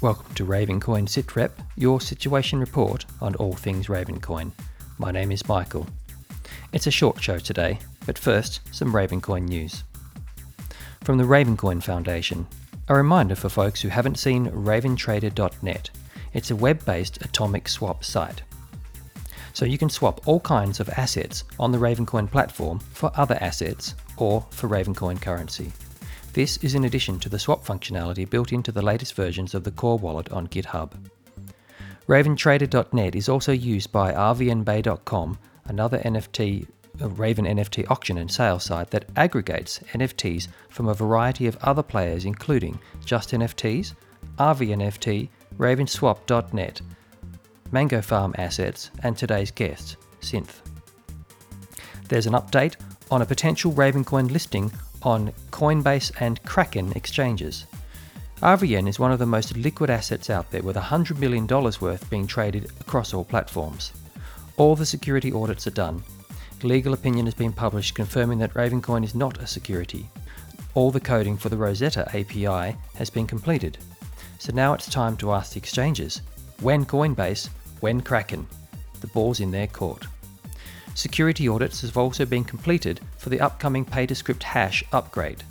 Welcome to Ravencoin SitRep, your situation report on all things Ravencoin. My name is Michael. It's a short show today, but first, some Ravencoin news. From the Ravencoin Foundation, a reminder for folks who haven't seen raventrader.net. It's a web based atomic swap site. So you can swap all kinds of assets on the Ravencoin platform for other assets or for Ravencoin currency. This is in addition to the swap functionality built into the latest versions of the core wallet on GitHub. RavenTrader.net is also used by RVNBay.com, another NFT uh, Raven NFT auction and sale site that aggregates NFTs from a variety of other players, including Just NFTs, RVNFT, RavenSwap.net, Mango Farm Assets, and today's guest, Synth. There's an update on a potential Ravencoin listing on Coinbase and Kraken exchanges. RVN is one of the most liquid assets out there, with $100 million worth being traded across all platforms. All the security audits are done. Legal opinion has been published confirming that Ravencoin is not a security. All the coding for the Rosetta API has been completed. So now it's time to ask the exchanges when Coinbase, when Kraken? The ball's in their court. Security audits have also been completed for the upcoming PayToScript hash upgrade.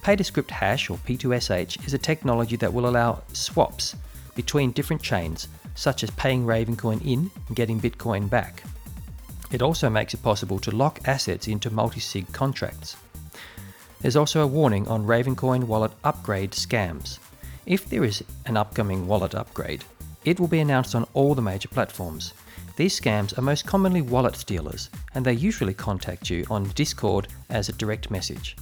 PayToScript hash, or P2SH, is a technology that will allow swaps between different chains, such as paying Ravencoin in and getting Bitcoin back. It also makes it possible to lock assets into multi sig contracts. There's also a warning on Ravencoin wallet upgrade scams. If there is an upcoming wallet upgrade, it will be announced on all the major platforms. These scams are most commonly wallet stealers, and they usually contact you on Discord as a direct message.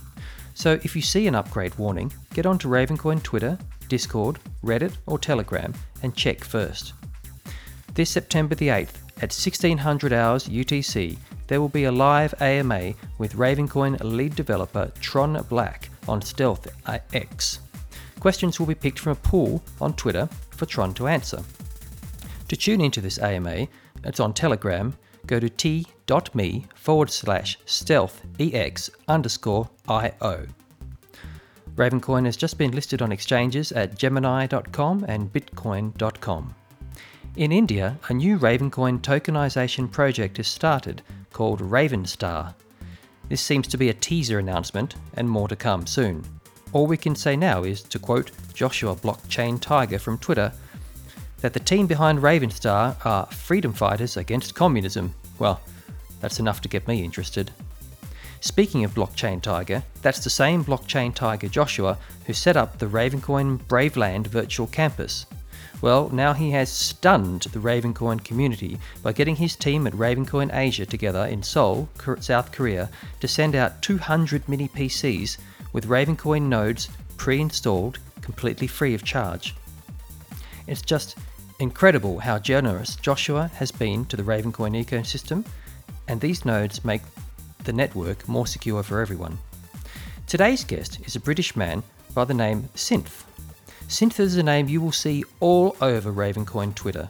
So if you see an upgrade warning, get onto Ravencoin Twitter, Discord, Reddit, or Telegram and check first. This September the 8th at 1600 hours UTC, there will be a live AMA with Ravencoin lead developer Tron Black on Stealth uh, X. Questions will be picked from a pool on Twitter for Tron to answer. To tune into this AMA, it's on Telegram, go to t.me forward slash stealth ex underscore io. Ravencoin has just been listed on exchanges at Gemini.com and Bitcoin.com. In India, a new Ravencoin tokenization project has started called Ravenstar. This seems to be a teaser announcement and more to come soon. All we can say now is, to quote Joshua Blockchain Tiger from Twitter, that the team behind Ravenstar are freedom fighters against communism. Well, that's enough to get me interested. Speaking of Blockchain Tiger, that's the same Blockchain Tiger Joshua who set up the Ravencoin Braveland virtual campus. Well, now he has stunned the Ravencoin community by getting his team at Ravencoin Asia together in Seoul, South Korea, to send out 200 mini PCs with Ravencoin nodes pre installed completely free of charge. It's just incredible how generous Joshua has been to the Ravencoin ecosystem, and these nodes make the network more secure for everyone. Today's guest is a British man by the name Synth. Synth is a name you will see all over Ravencoin Twitter.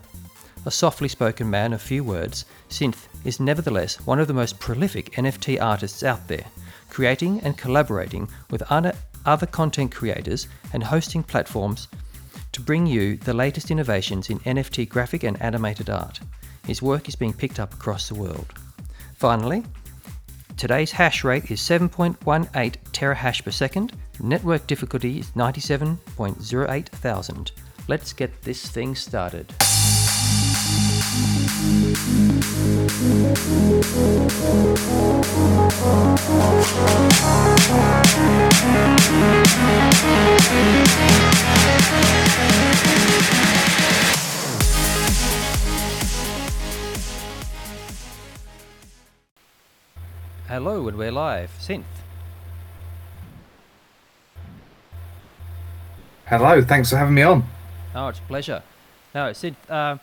A softly spoken man of few words, Synth is nevertheless one of the most prolific NFT artists out there, creating and collaborating with other content creators and hosting platforms to bring you the latest innovations in NFT graphic and animated art. His work is being picked up across the world. Finally, today's hash rate is 7.18 terahash per second, network difficulty is 97.08 thousand. Let's get this thing started. Hello, and we're live. Synth. Hello, thanks for having me on. Oh, it's a pleasure. No, Synth, uh,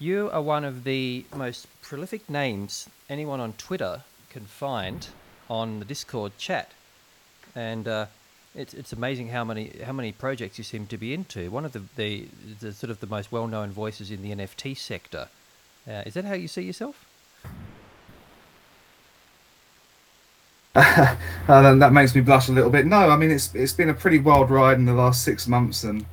you are one of the most prolific names anyone on Twitter can find on the Discord chat, and uh, it's it's amazing how many how many projects you seem to be into. One of the the, the sort of the most well known voices in the NFT sector. Uh, is that how you see yourself? uh, that makes me blush a little bit. No, I mean it's it's been a pretty wild ride in the last six months, and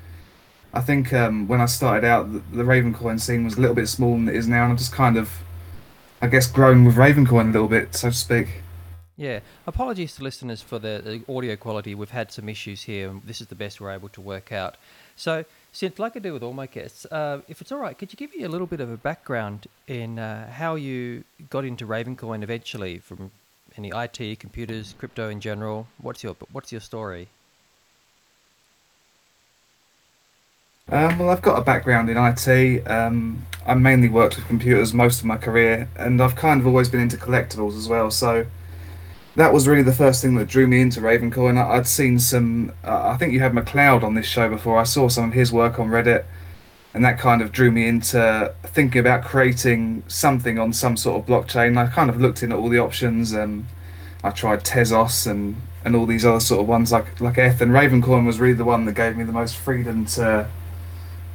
I think um, when I started out, the, the Ravencoin scene was a little bit smaller than it is now, and I've just kind of, I guess, grown with Ravencoin a little bit, so to speak. Yeah, apologies to listeners for the, the audio quality. We've had some issues here, and this is the best we're able to work out. So, since like I do with all my guests, uh, if it's all right, could you give me a little bit of a background in uh, how you got into Ravencoin eventually, from any IT, computers, crypto in general? What's your What's your story? Um, well, I've got a background in IT. Um, I mainly worked with computers most of my career, and I've kind of always been into collectibles as well. So that was really the first thing that drew me into Ravencoin. I, would seen some. Uh, I think you had McLeod on this show before. I saw some of his work on Reddit, and that kind of drew me into thinking about creating something on some sort of blockchain. I kind of looked in at all the options, and I tried Tezos and and all these other sort of ones like like ETH. And Ravencoin was really the one that gave me the most freedom to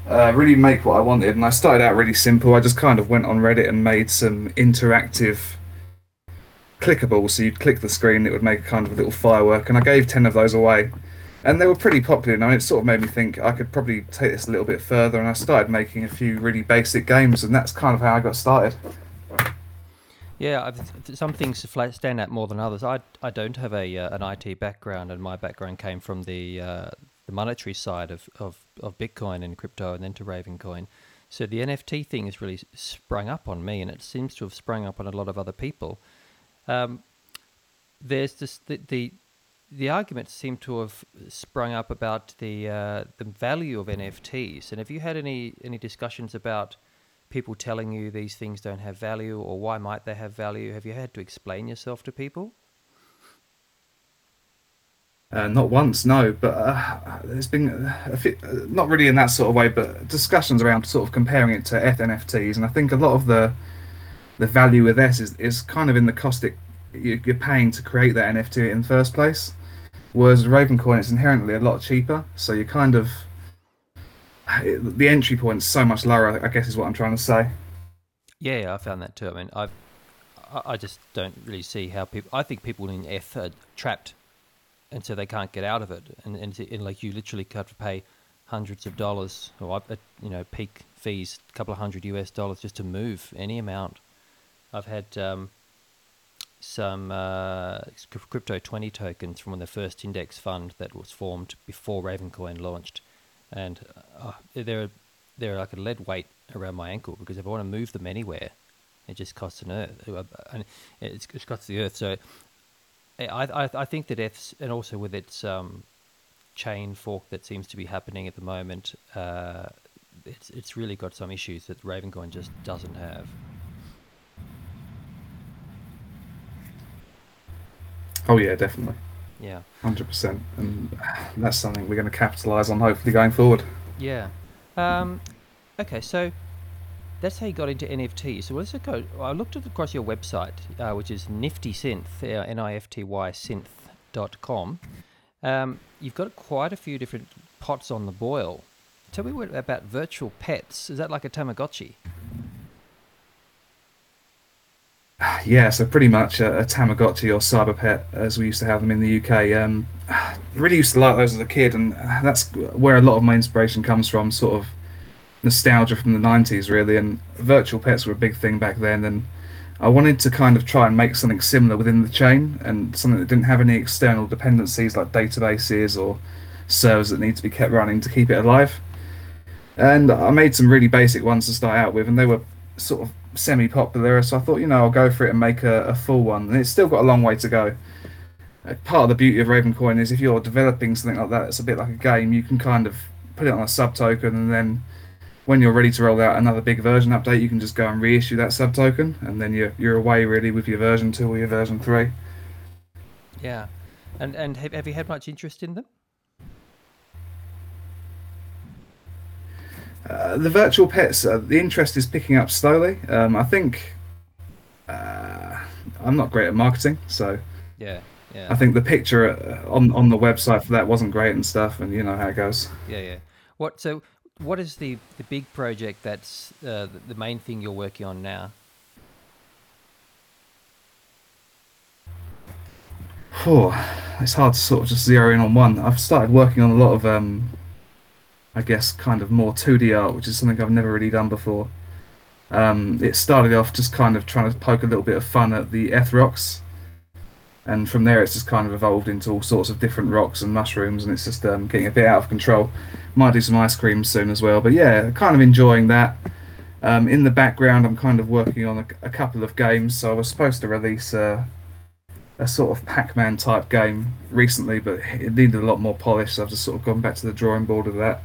uh, really make what I wanted. And I started out really simple. I just kind of went on Reddit and made some interactive clickable. So you'd click the screen, it would make kind of a little firework. And I gave 10 of those away. And they were pretty popular. And it sort of made me think I could probably take this a little bit further. And I started making a few really basic games. And that's kind of how I got started. Yeah, some things stand out more than others. I, I don't have a uh, an IT background, and my background came from the uh, the monetary side of, of, of Bitcoin and crypto and then to Ravencoin. So the NFT thing has really sprung up on me, and it seems to have sprung up on a lot of other people. Um, there's this the, the the arguments seem to have sprung up about the uh, the value of NFTs. And have you had any any discussions about people telling you these things don't have value, or why might they have value? Have you had to explain yourself to people? Uh, not once, no, but uh, there's been few, uh, not really in that sort of way, but discussions around sort of comparing it to ETH NFTs, and I think a lot of the the value of this is, is kind of in the cost it, you're paying to create that NFT in the first place. Whereas Ravencoin, it's inherently a lot cheaper, so you kind of the entry point is so much lower. I guess is what I'm trying to say. Yeah, yeah I found that too. I mean, I I just don't really see how people. I think people in ETH are trapped and so they can't get out of it. And, and, and like you literally have to pay hundreds of dollars or you know peak fees, a couple of hundred US dollars just to move any amount. I've had um, some uh, crypto twenty tokens from the first index fund that was formed before Ravencoin launched, and uh, they're they're like a lead weight around my ankle because if I want to move them anywhere, it just costs an earth, uh, and it costs the earth. So I, I, I think that ETH's, and also with its um, chain fork that seems to be happening at the moment, uh, it's it's really got some issues that Ravencoin just doesn't have. Oh yeah, definitely. Yeah. Hundred percent, and that's something we're going to capitalise on hopefully going forward. Yeah. Um, okay, so that's how you got into NFT. So let's go. I looked across your website, uh, which is Nifty Synth, uh, N-I-F-T-Y synth.com. Um, you've got quite a few different pots on the boil. Tell me what, about virtual pets. Is that like a Tamagotchi? Yeah, so pretty much a, a Tamagotchi or Cyber Pet, as we used to have them in the UK. Um, really used to like those as a kid, and that's where a lot of my inspiration comes from. Sort of nostalgia from the 90s really and virtual pets were a big thing back then and I wanted to kind of try and make something similar within the chain and something that didn't have any external dependencies like databases or servers that need to be kept running to keep it alive. And I made some really basic ones to start out with and they were sort of semi popular so I thought, you know, I'll go for it and make a, a full one and it's still got a long way to go. Uh, part of the beauty of Ravencoin is if you're developing something like that, it's a bit like a game, you can kind of put it on a sub token and then when you're ready to roll out another big version update, you can just go and reissue that sub token, and then you're you're away really with your version two or your version three. Yeah, and and have, have you had much interest in them? Uh, the virtual pets, uh, the interest is picking up slowly. Um, I think uh, I'm not great at marketing, so yeah, yeah. I think the picture uh, on on the website for that wasn't great and stuff, and you know how it goes. Yeah, yeah. What so what is the, the big project that's uh, the, main thing you're working on now? Oh, it's hard to sort of just zero in on one. I've started working on a lot of um, I guess, kind of more 2D art, which is something I've never really done before. Um, it started off just kind of trying to poke a little bit of fun at the Eth rocks, and from there it's just kind of evolved into all sorts of different rocks and mushrooms, and it's just um, getting a bit out of control. Might do some ice cream soon as well, but yeah, kind of enjoying that. Um, in the background, I'm kind of working on a, a, couple of games, so I was supposed to release a, sort of Pac-Man type game recently, but it needed a lot more polish, so I've just sort of gone back to the drawing board of that.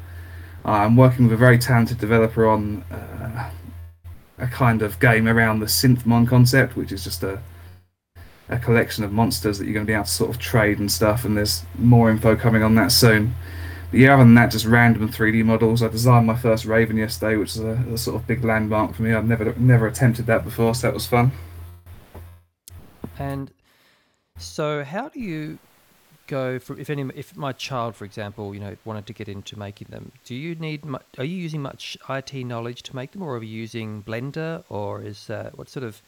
I'm working with a very talented developer on uh, a kind of game around the Synthmon concept, which is just a a collection of monsters that you're going to be able to sort of trade and stuff. And there's more info coming on that soon. But yeah, other than that, just random 3D models. I designed my first Raven yesterday, which is a, a sort of big landmark for me. I've never never attempted that before, so that was fun. And so, how do you go for if any if my child for example you know wanted to get into making them do you need are you using much IT knowledge to make them or are you using blender or is uh, what sort of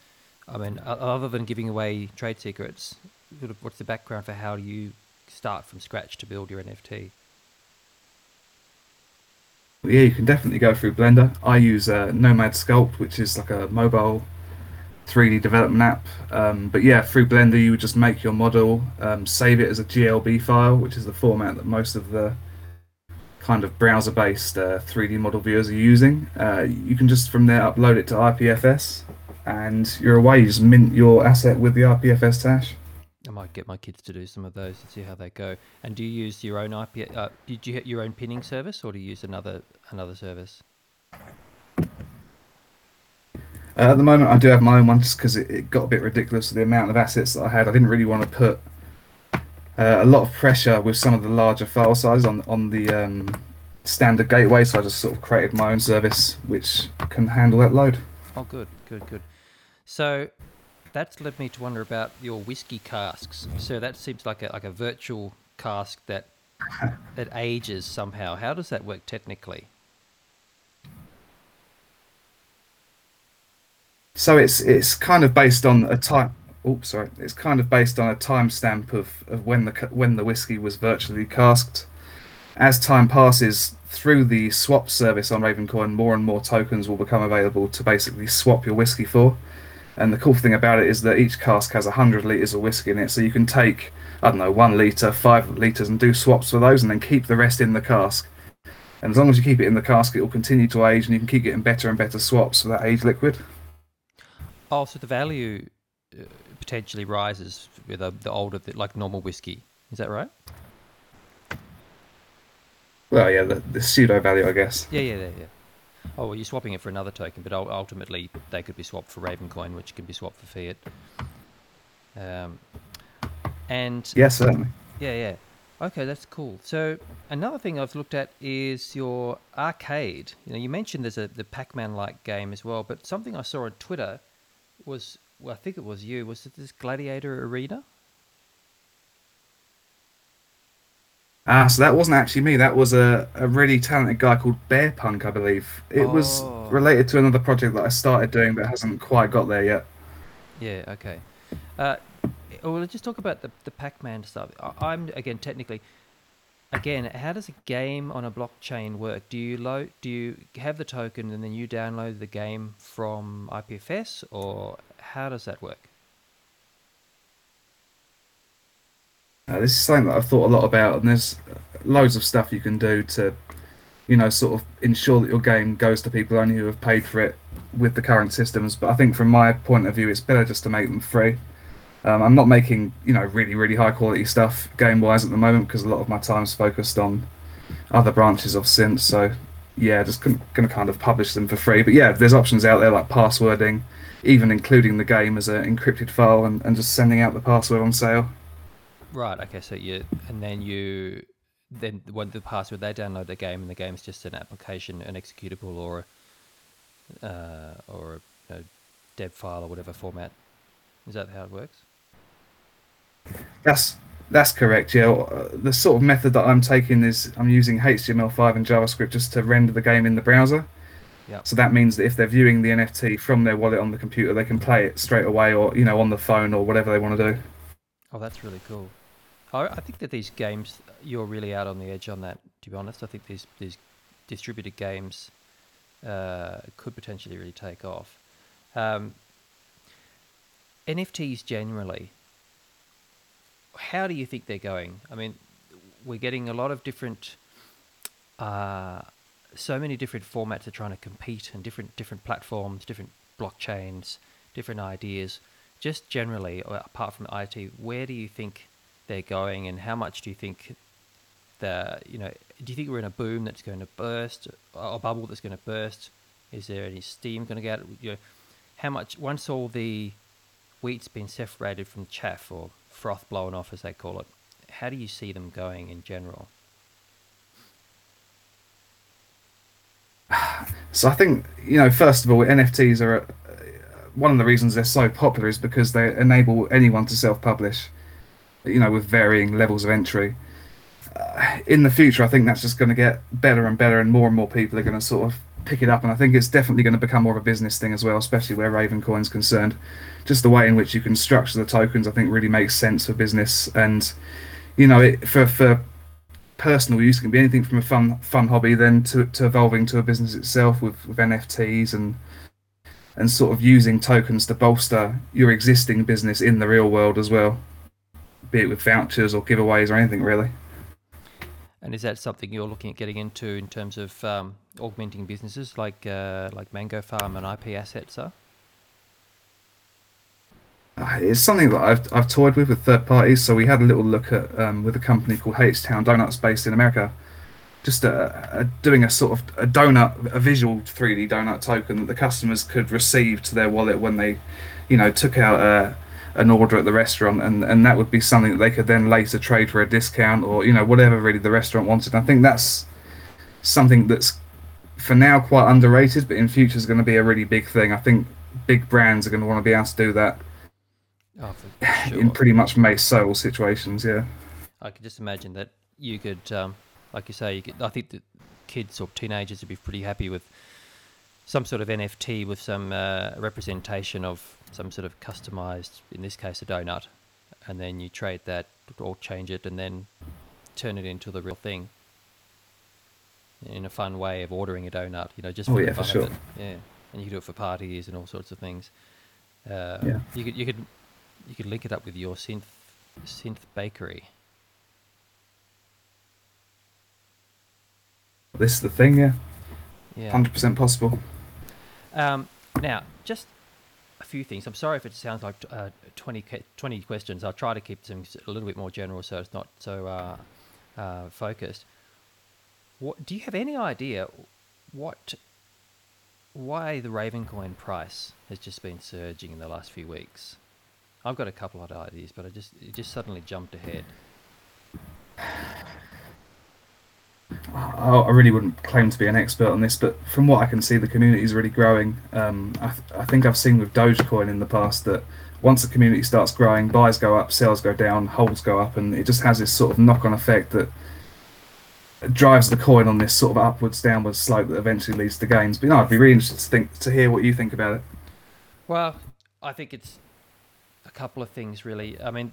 I mean other than giving away trade secrets sort of what's the background for how do you start from scratch to build your NFT yeah you can definitely go through blender I use uh, Nomad Sculpt which is like a mobile 3D development app. Um, but yeah, through Blender, you would just make your model, um, save it as a GLB file, which is the format that most of the kind of browser-based uh, 3D model viewers are using. Uh, you can just from there upload it to IPFS, and you're away. You just mint your asset with the IPFS hash. I might get my kids to do some of those and see how they go. And do you use your own IP? Uh, did you get your own pinning service, or do you use another another service? Uh, at the moment, I do have my own one just because it, it, got a bit ridiculous with the amount of assets that I had. I didn't really want to put uh, a lot of pressure with some of the larger file sizes on on the um, standard gateway, so I just sort of created my own service which can handle that load. Oh, good, good, good. So that's led me to wonder about your whiskey casks. So that seems like a like a virtual cask that that ages somehow. How does that work technically? So it's it's kind of based on a time. Oops, sorry. It's kind of based on a timestamp of, of when the when the whiskey was virtually casked. As time passes through the swap service on Ravencoin, more and more tokens will become available to basically swap your whiskey for. And the cool thing about it is that each cask has 100 litres of whiskey in it, so you can take, I don't know, one litre, five litres, and do swaps for those, and then keep the rest in the cask. And as long as you keep it in the cask, it will continue to age, and you can keep getting better and better swaps for that aged liquid. Oh, so the value uh, potentially rises with the, the older, like normal whiskey. Is that right? Well, yeah, the, the pseudo value, I guess. Yeah, yeah, yeah, yeah. Oh, well, you're swapping it for another token, but ultimately they could be swapped for Ravencoin, which can be swapped for fiat. Um, and yeah, certainly. Yeah, yeah. Okay, that's cool. So another thing I've looked at is your arcade. You know, you mentioned there's a the Pac-Man like game as well, but something I saw on Twitter was well, I think it was you. Was it this Gladiator Arena? Ah, so that wasn't actually me. That was a, a really talented guy called Bear Punk, I believe. It oh. was related to another project that I started doing but hasn't quite got there yet. Yeah, okay. Uh, well, let's just talk about the, the Pac Man stuff. I'm, again, technically, again, how does a game on a blockchain work? Do you load? Do you have the token and then you download the game from IPFS, or how does that work? Uh, this is something that I've thought a lot about, and there's loads of stuff you can do to, you know, sort of ensure that your game goes to people only who have paid for it with the current systems. But I think from my point of view, it's better just to make them free. Um, I'm not making you know really really high quality stuff game wise at the moment because a lot of my time's focused on other branches of synth. So yeah, just going to kind of publish them for free. But yeah, there's options out there like passwording, even including the game as an encrypted file and, and just sending out the password on sale. Right. Okay. So you and then you then when the password they download the game and the game's just an application, an executable or uh, or a, a dev file or whatever format. Is that how it works? That's that's correct. Yeah, uh, the sort of method that I'm taking is I'm using HTML5 and JavaScript just to render the game in the browser. Yep. So that means that if they're viewing the NFT from their wallet on the computer, they can play it straight away, or you know, on the phone or whatever they want to do. Oh, that's really cool. I think that these games, you're really out on the edge on that. To be honest, I think these these distributed games uh, could potentially really take off. Um, NFTs generally, how do you think they're going? I mean, we're getting a lot of different, uh, so many different formats are trying to compete, and different different platforms, different blockchains, different ideas. Just generally, uh, apart from IT, where do you think they're going, and how much do you think the you know? Do you think we're in a boom that's going to burst, a bubble that's going to burst? Is there any steam going to get? You know, how much once all the wheat's been separated from chaff or froth blown off, as they call it? How do you see them going in general? So I think you know, first of all, NFTs are uh, one of the reasons they're so popular is because they enable anyone to self-publish, you know, with varying levels of entry. Uh, in the future, I think that's just going to get better and better, and more and more people are going to sort of pick it up. And I think it's definitely going to become more of a business thing as well, especially where Raven Coin's concerned. Just the way in which you can structure the tokens, I think, really makes sense for business. And you know, it, for for personal use, it can be anything from a fun fun hobby then to, to evolving to a business itself with, with NFTs and and sort of using tokens to bolster your existing business in the real world as well, be it with vouchers or giveaways or anything really. And is that something you're looking at getting into in terms of um, augmenting businesses like uh, like Mango Farm and IP assets are? Uh, it's something that I've I've toyed with with third parties. So we had a little look at um, with a company called H Town Donuts based in America, just a, a, doing a sort of a donut, a visual 3D donut token that the customers could receive to their wallet when they, you know, took out a an order at the restaurant, and, and that would be something that they could then later trade for a discount or you know whatever really the restaurant wanted. I think that's something that's for now quite underrated, but in future is going to be a really big thing. I think big brands are going to want to be able to do that oh, sure. in pretty much May sale situations. Yeah, I could just imagine that you could, um, like you say, you could, I think that kids or teenagers would be pretty happy with some sort of NFT with some uh, representation of some sort of customized, in this case, a donut, and then you trade that or change it and then turn it into the real thing in a fun way of ordering a donut. You know, just oh, for yeah, fun for sure. it. Yeah, and you could do it for parties and all sorts of things. Uh, Yeah. You could you could you could link it up with your synth synth bakery. This is the thing. Yeah, Yeah. hundred percent possible. Um, now, just a few things. I'm sorry if it sounds like uh, 20, 20 questions. I'll try to keep them a little bit more general so it's not so uh, uh, focused. What do you have any idea what why the Ravencoin price has just been surging in the last few weeks? I've got a couple of ideas, but I just it just suddenly jumped ahead. I really wouldn't claim to be an expert on this, but from what I can see, the community is really growing. Um, I, th- I think I've seen with Dogecoin in the past that once the community starts growing, buys go up, sales go down, holds go up, and it just has this sort of knock-on effect that drives the coin on this sort of upwards, downwards slope that eventually leads to gains. But no, I'd be really interested to think to hear what you think about it. Well, I think it's a couple of things really. I mean,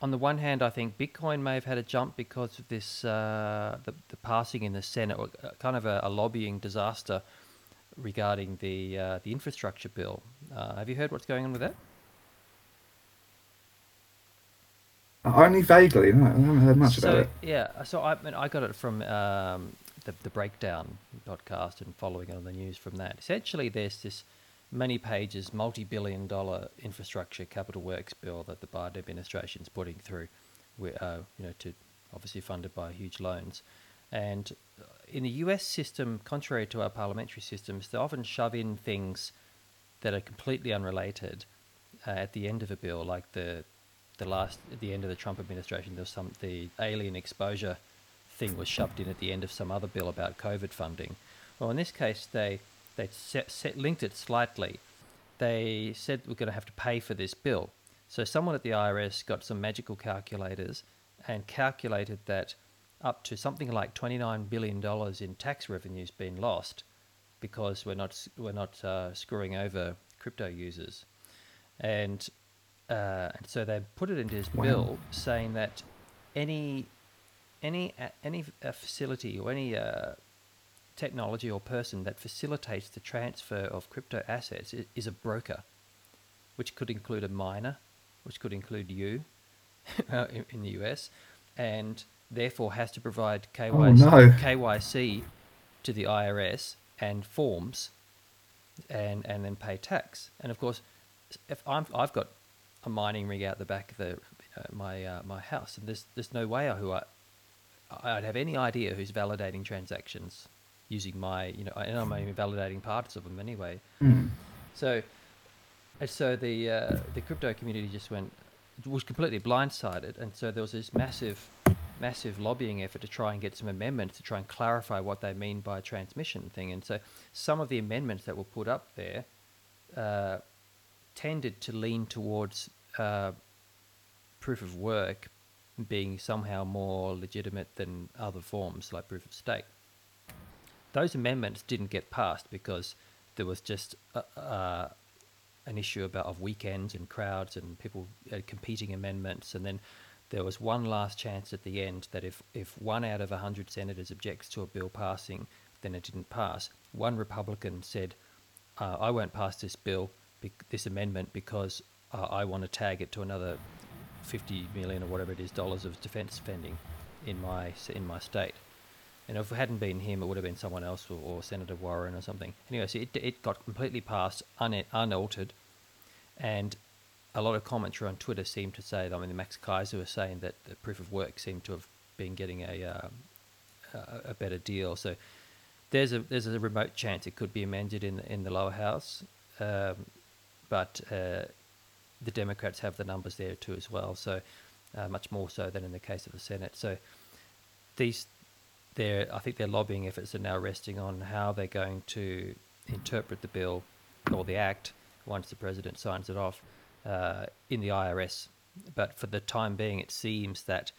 on the one hand, I think Bitcoin may have had a jump because of this uh, the the passing in the Senate, or uh, kind of a, a lobbying disaster regarding the uh, the infrastructure bill. Uh, have you heard what's going on with that? Only vaguely. No, I haven't heard much so, about it. Yeah, so I mean, I got it from um, the the Breakdown podcast and following it on the news from that. Essentially, there's this many pages, multi-billion dollar infrastructure capital works bill that the Biden administration is putting through, uh, you know, to obviously funded by huge loans. And in the US system, contrary to our parliamentary systems, they often shove in things that are completely unrelated uh, at the end of a bill, like the the last at the end of the Trump administration, there was some the alien exposure thing was shoved in at the end of some other bill about COVID funding. Well, in this case, they they set, set, linked it slightly. They said we're going to have to pay for this bill. So someone at the IRS got some magical calculators and calculated that up to something like $29 billion in tax revenues being lost because we're not we're not uh, screwing over crypto users, and uh, and so they put it into this Wow. bill saying that any any any uh, facility or any uh, technology or person that facilitates the transfer of crypto assets is a broker, which could include a miner, which could include you uh, in, the US, and therefore has to provide KYC, no. KYC to the IRS and forms, and and then pay tax. And of course, if I'm I've got a mining rig out the back of the uh, my uh, my house, and there's there's no way who I I'd have any idea who's validating transactions using my you know and I'm only validating parts of them anyway. Mm. So, so the uh, the crypto community just went was completely blindsided, and so there was this massive, massive lobbying effort to try and get some amendments to try and clarify what they mean by transmission thing. And so some of the amendments that were put up there uh, tended to lean towards uh, proof of work being somehow more legitimate than other forms like proof of stake those amendments didn't get passed because there was just uh, uh, an issue about of weekends and crowds and people uh, competing amendments, and then there was one last chance at the end that if if one out of hundred senators objects to a bill passing, then it didn't pass. One Republican said, uh, "I won't pass this bill, this amendment, because uh, I want to tag it to another 50 million or whatever it is dollars of defense spending in my in my state." And if it hadn't been him, it would have been someone else or, or Senator Warren or something. Anyway, so it, it got completely passed, un, unaltered. And a lot of commentary on Twitter seemed to say, that I mean, the Max Keiser was saying that the proof of work seemed to have been getting a, uh, a, a better deal. So there's a there's a remote chance it could be amended in the, in the lower house, um, but uh, the Democrats have the numbers there too as well. So uh, much more so than in the case of the Senate. So these their I think their lobbying efforts are now resting on how they're going to interpret the bill or the act once the president signs it off uh, in the IRS. But for the time being, it seems that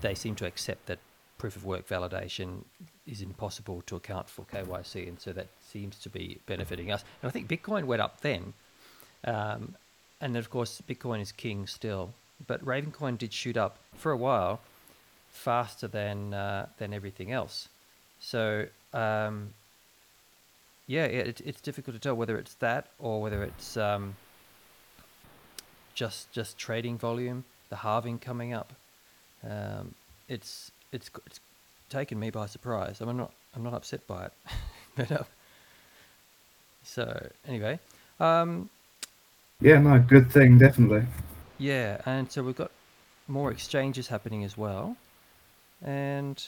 they seem to accept that proof of work validation is impossible to account for KYC, and so that seems to be benefiting us. And I think Bitcoin went up then, um, and of course Bitcoin is king still. But Ravencoin did shoot up for a while, faster than uh, than everything else. So um, yeah, it, it's difficult to tell whether it's that or whether it's um, just just trading volume, the halving coming up. Um, it's it's it's taken me by surprise. I'm not I'm not upset by it, but uh, so anyway, um, Yeah, no, good thing, definitely. yeah, and so we've got more exchanges happening as well, and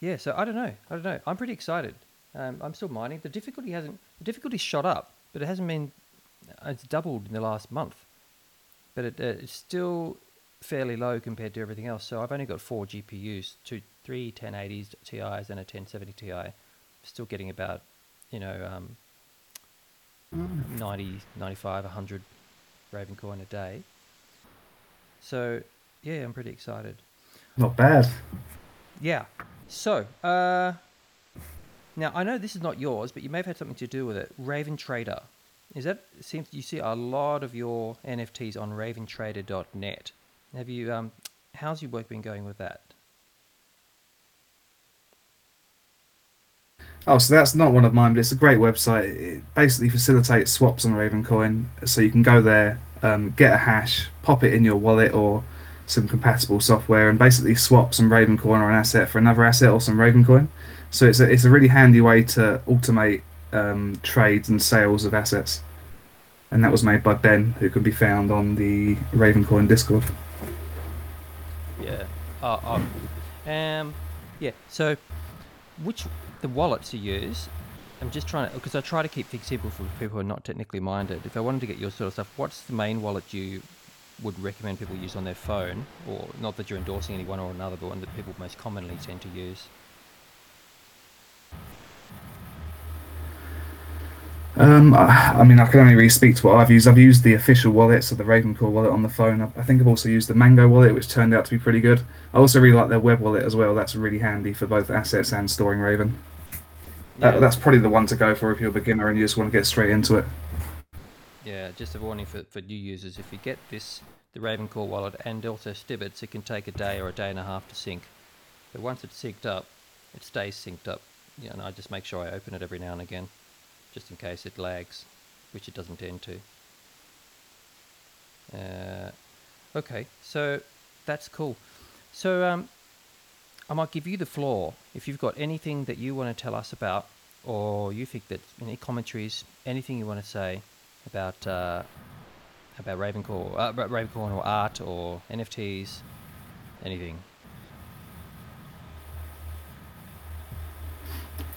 yeah, so I don't know, I don't know. I'm pretty excited. Um, I'm still mining. The difficulty hasn't the difficulty shot up, but it hasn't been. It's doubled in the last month, but it, uh, it's still fairly low compared to everything else. So I've only got four GPUs, two, three 1080s Ti's and a 1070 Ti. Still getting about, you know, um, 90, 95, 100 Ravencoin a day. So yeah, I'm pretty excited. Not bad. Yeah. So, uh, now I know this is not yours, but you may have had something to do with it. Raven Trader. Is that it seems you see a lot of your NFTs on raventrader.net. Have you um how's your work been going with that? Oh, so that's not one of mine, but it's a great website. It basically facilitates swaps on Ravencoin, so you can go there, um, get a hash, pop it in your wallet or some compatible software, and basically swap some Ravencoin or an asset for another asset or some Ravencoin. So it's a, it's a really handy way to automate um, trades and sales of assets. And that was made by Ben, who can be found on the Ravencoin Discord. Yeah. Oh. Um yeah, so which the wallets you use I'm just trying to because I try to keep things simple for people who are not technically minded. If I wanted to get your sort of stuff, what's the main wallet you would recommend people use on their phone, or not that you're endorsing any one or another, but one that people most commonly tend to use? Um, I, I mean, I can only really speak to what I've used. I've used the official wallet, so the Ravencore wallet on the phone. I, I think I've also used the Mango wallet, which turned out to be pretty good. I also really like their web wallet as well. That's really handy for both assets and storing Raven. That, that's probably the one to go for if you're a beginner and you just want to get straight into it. Yeah, just a warning for, for new users. If you get this, the Ravencore wallet and also Stibbits, it can take a day or a day and a half to sync. But once it's synced up, it stays synced up yeah, and I just make sure I open it every now and again, just in case it lags, which it doesn't tend to. Uh, okay, so that's cool. So um, I might give you the floor if you've got anything that you want to tell us about, or you think that any commentaries, anything you want to say about uh, about Ravencore, uh, about Ravencore or art or NFTs, anything.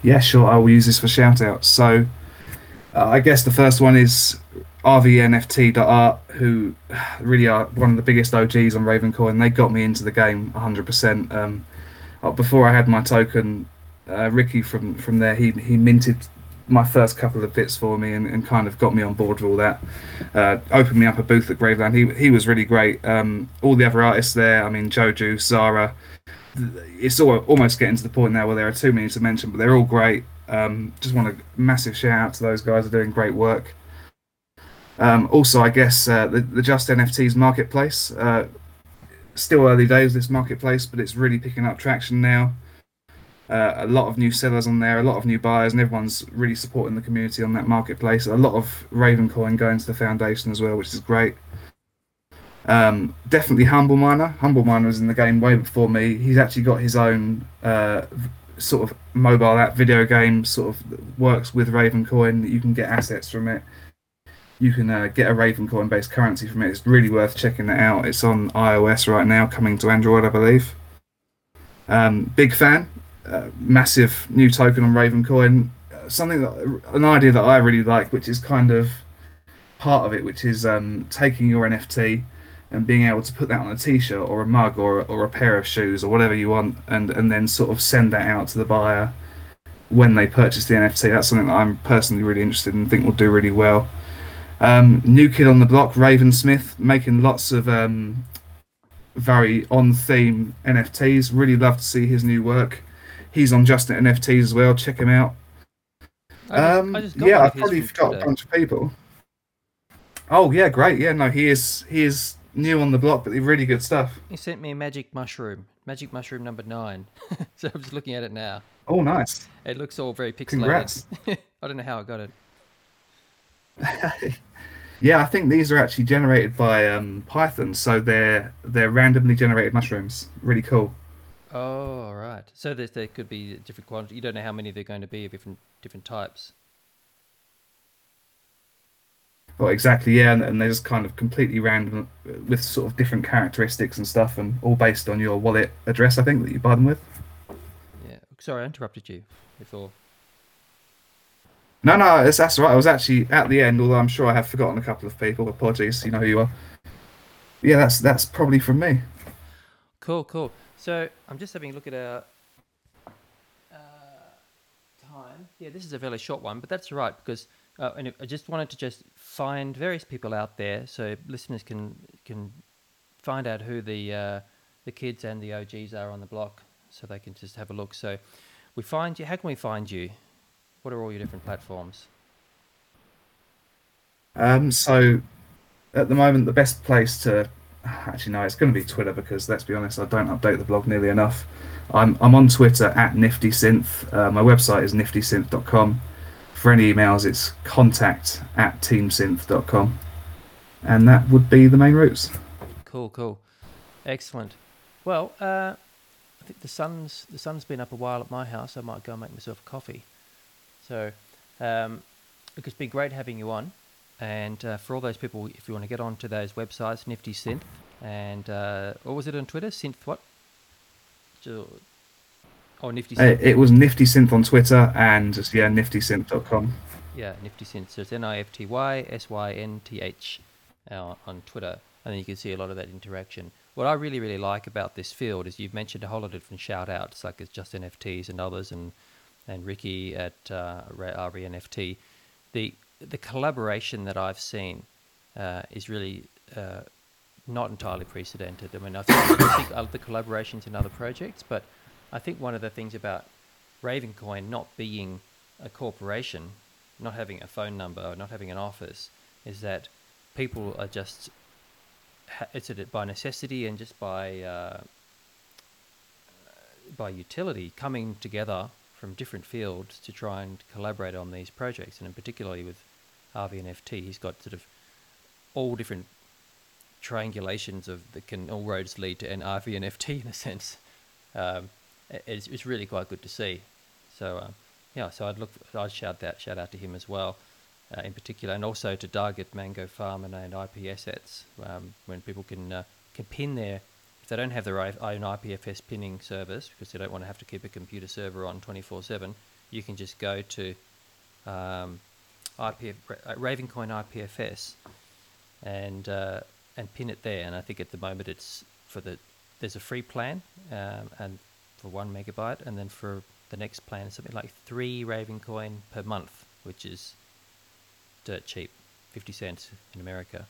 Yeah, sure. I will use this for shout outs. So, uh, I guess the first one is RVNFT.art, who really are one of the biggest OGs on Ravencoin. They got me into the game 100%. Um, uh, before I had my token, uh, Ricky from, from there, he, he minted my first couple of bits for me and, and kind of got me on board with all that. Uh, opened me up a booth at Graveland. He, he was really great. Um, all the other artists there, I mean, Joju, Zara, it's all, almost getting to the point now where there are too many to mention, but they're all great. Um, just want a massive shout out to those guys. They're doing great work. Um, also, I guess uh, the, the Just NFTs marketplace. Uh, still early days this marketplace, but it's really picking up traction now. Uh, a lot of new sellers on there, a lot of new buyers, and everyone's really supporting the community on that marketplace. A lot of Ravencoin going to the foundation as well, which is great. Um, definitely Humble Miner. Humble Miner was in the game way before me. He's actually got his own uh, sort of mobile app video game, sort of works with Ravencoin. That you can get assets from it. You can uh, get a Ravencoin based currency from it. It's really worth checking it out. It's on iOS right now, coming to Android, I believe. Um, big fan. Uh, massive new token on Ravencoin. Uh, something that, an idea that I really like, which is kind of part of it, which is um, taking your NFT and being able to put that on a t-shirt or a mug or, or a pair of shoes or whatever you want and, and then sort of send that out to the buyer when they purchase the NFT. That's something that I'm personally really interested in think will do really well. Um, new kid on the block, Raven Smith, making lots of um, very on theme NFTs. Really love to see his new work. He's on Just NFTs as well. Check him out. I just- Um, I just yeah, I of his probably forgot a bunch of people. Oh yeah, great. Yeah, no, he is he is new on the block, but really good stuff. He sent me a magic mushroom, magic mushroom number nine. so I'm just looking at it now. Oh, nice. It looks all very pixelated. Congrats. I don't know how I got it. Yeah, I think these are actually generated by um, Python, so they're they're randomly generated mushrooms. Really cool. Oh, right. So there, there could be different quantities. You don't know how many they're going to be of different different types. Well, exactly. Yeah, and, and they're just kind of completely random uh, with sort of different characteristics and stuff, and all based on your wallet address. I think that you buy them with. Yeah. Sorry, I interrupted you before. No, no, it's, that's all right. I was actually at the end, although I'm sure I have forgotten a couple of people. Apologies. You know who you are. Yeah, that's that's probably from me. Cool, cool. So I'm just having a look at our uh, time. Yeah, this is a fairly short one, but that's right because uh, and I just wanted to just find various people out there so listeners can can find out who the uh, the kids and the OGs are on the block, so they can just have a look. So we find you. How can we find you? What are all your different platforms? Um, so at the moment, the best place to actually no, it's going to be Twitter because let's be honest, I don't update the blog nearly enough. I'm I'm on Twitter at Nifty Synth. Uh, my website is niftysynth.com. For any emails, it's contact at teamsynth.com, and that would be the main routes. Cool, cool, excellent. Well, uh, I think the sun's the sun's been up a while at my house. I might go and make myself a coffee. So, um, it's been great having you on. And uh, for all those people, if you want to get onto those websites, Nifty Synth, and uh, what was it on Twitter? Synth what? Oh, Nifty Uh, Synth. it was Nifty Synth on Twitter and just yeah, niftysynth.com. Yeah, Nifty Synth. So it's N I F T Y S Y N T H uh, on Twitter, and then you can see a lot of that interaction. What I really, really like about this field is you've mentioned a whole lot of different shout outs, like it's just NFTs and others, and and Ricky at uh, RVNFT. The the collaboration that I've seen uh, is really uh, not entirely precedented. I mean, I think, I think of the collaborations in other projects, but I think one of the things about Ravencoin not being a corporation, not having a phone number, or not having an office, is that people are just it's by necessity and just by uh, by utility coming together from different fields to try and collaborate on these projects, and particularly with RVNFT, he's got sort of all different triangulations of that can all roads lead to an RVNFT in a sense. Um, it's, it's really quite good to see. So um, yeah, so I'd look, I'd shout that shout out to him as well, uh, in particular, and also to at Mango Farm and, and IP Assets, um, when people can uh, can pin their if they don't have their own IPFS pinning service because they don't want to have to keep a computer server on 24/7, you can just go to um, IPF, uh, Ravencoin IPFS and uh, and pin it there. And I think at the moment it's for the there's a free plan um, and for one megabyte, and then for the next plan something like three Ravencoin per month, which is dirt cheap, fifty cents in America.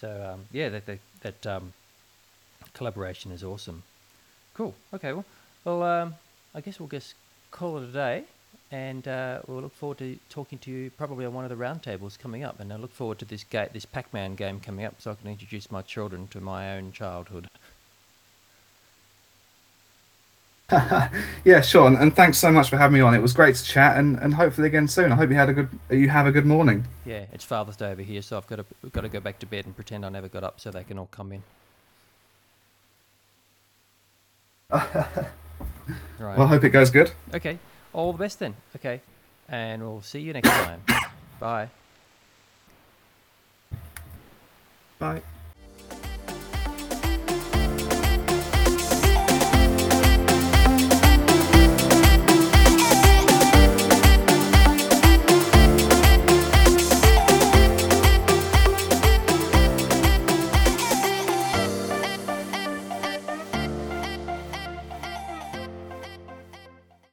So um, yeah, that that, that um, collaboration is awesome. Cool. Okay. Well, well, um, I guess we'll just call it a day, and uh, we'll look forward to talking to you probably on one of the roundtables coming up. And I look forward to this ga- this Pac-Man game coming up, so I can introduce my children to my own childhood. yeah, sure. And, and, thanks so much for having me on. It was great to chat, and, and hopefully again soon. I hope you had a good you have a good morning. Yeah, it's Father's Day over here, so I've got to got to go back to bed and pretend I never got up, so they can all come in. right. Well, I hope it goes good. Okay. All the best then. Okay. And we'll see you next time. Bye. Bye.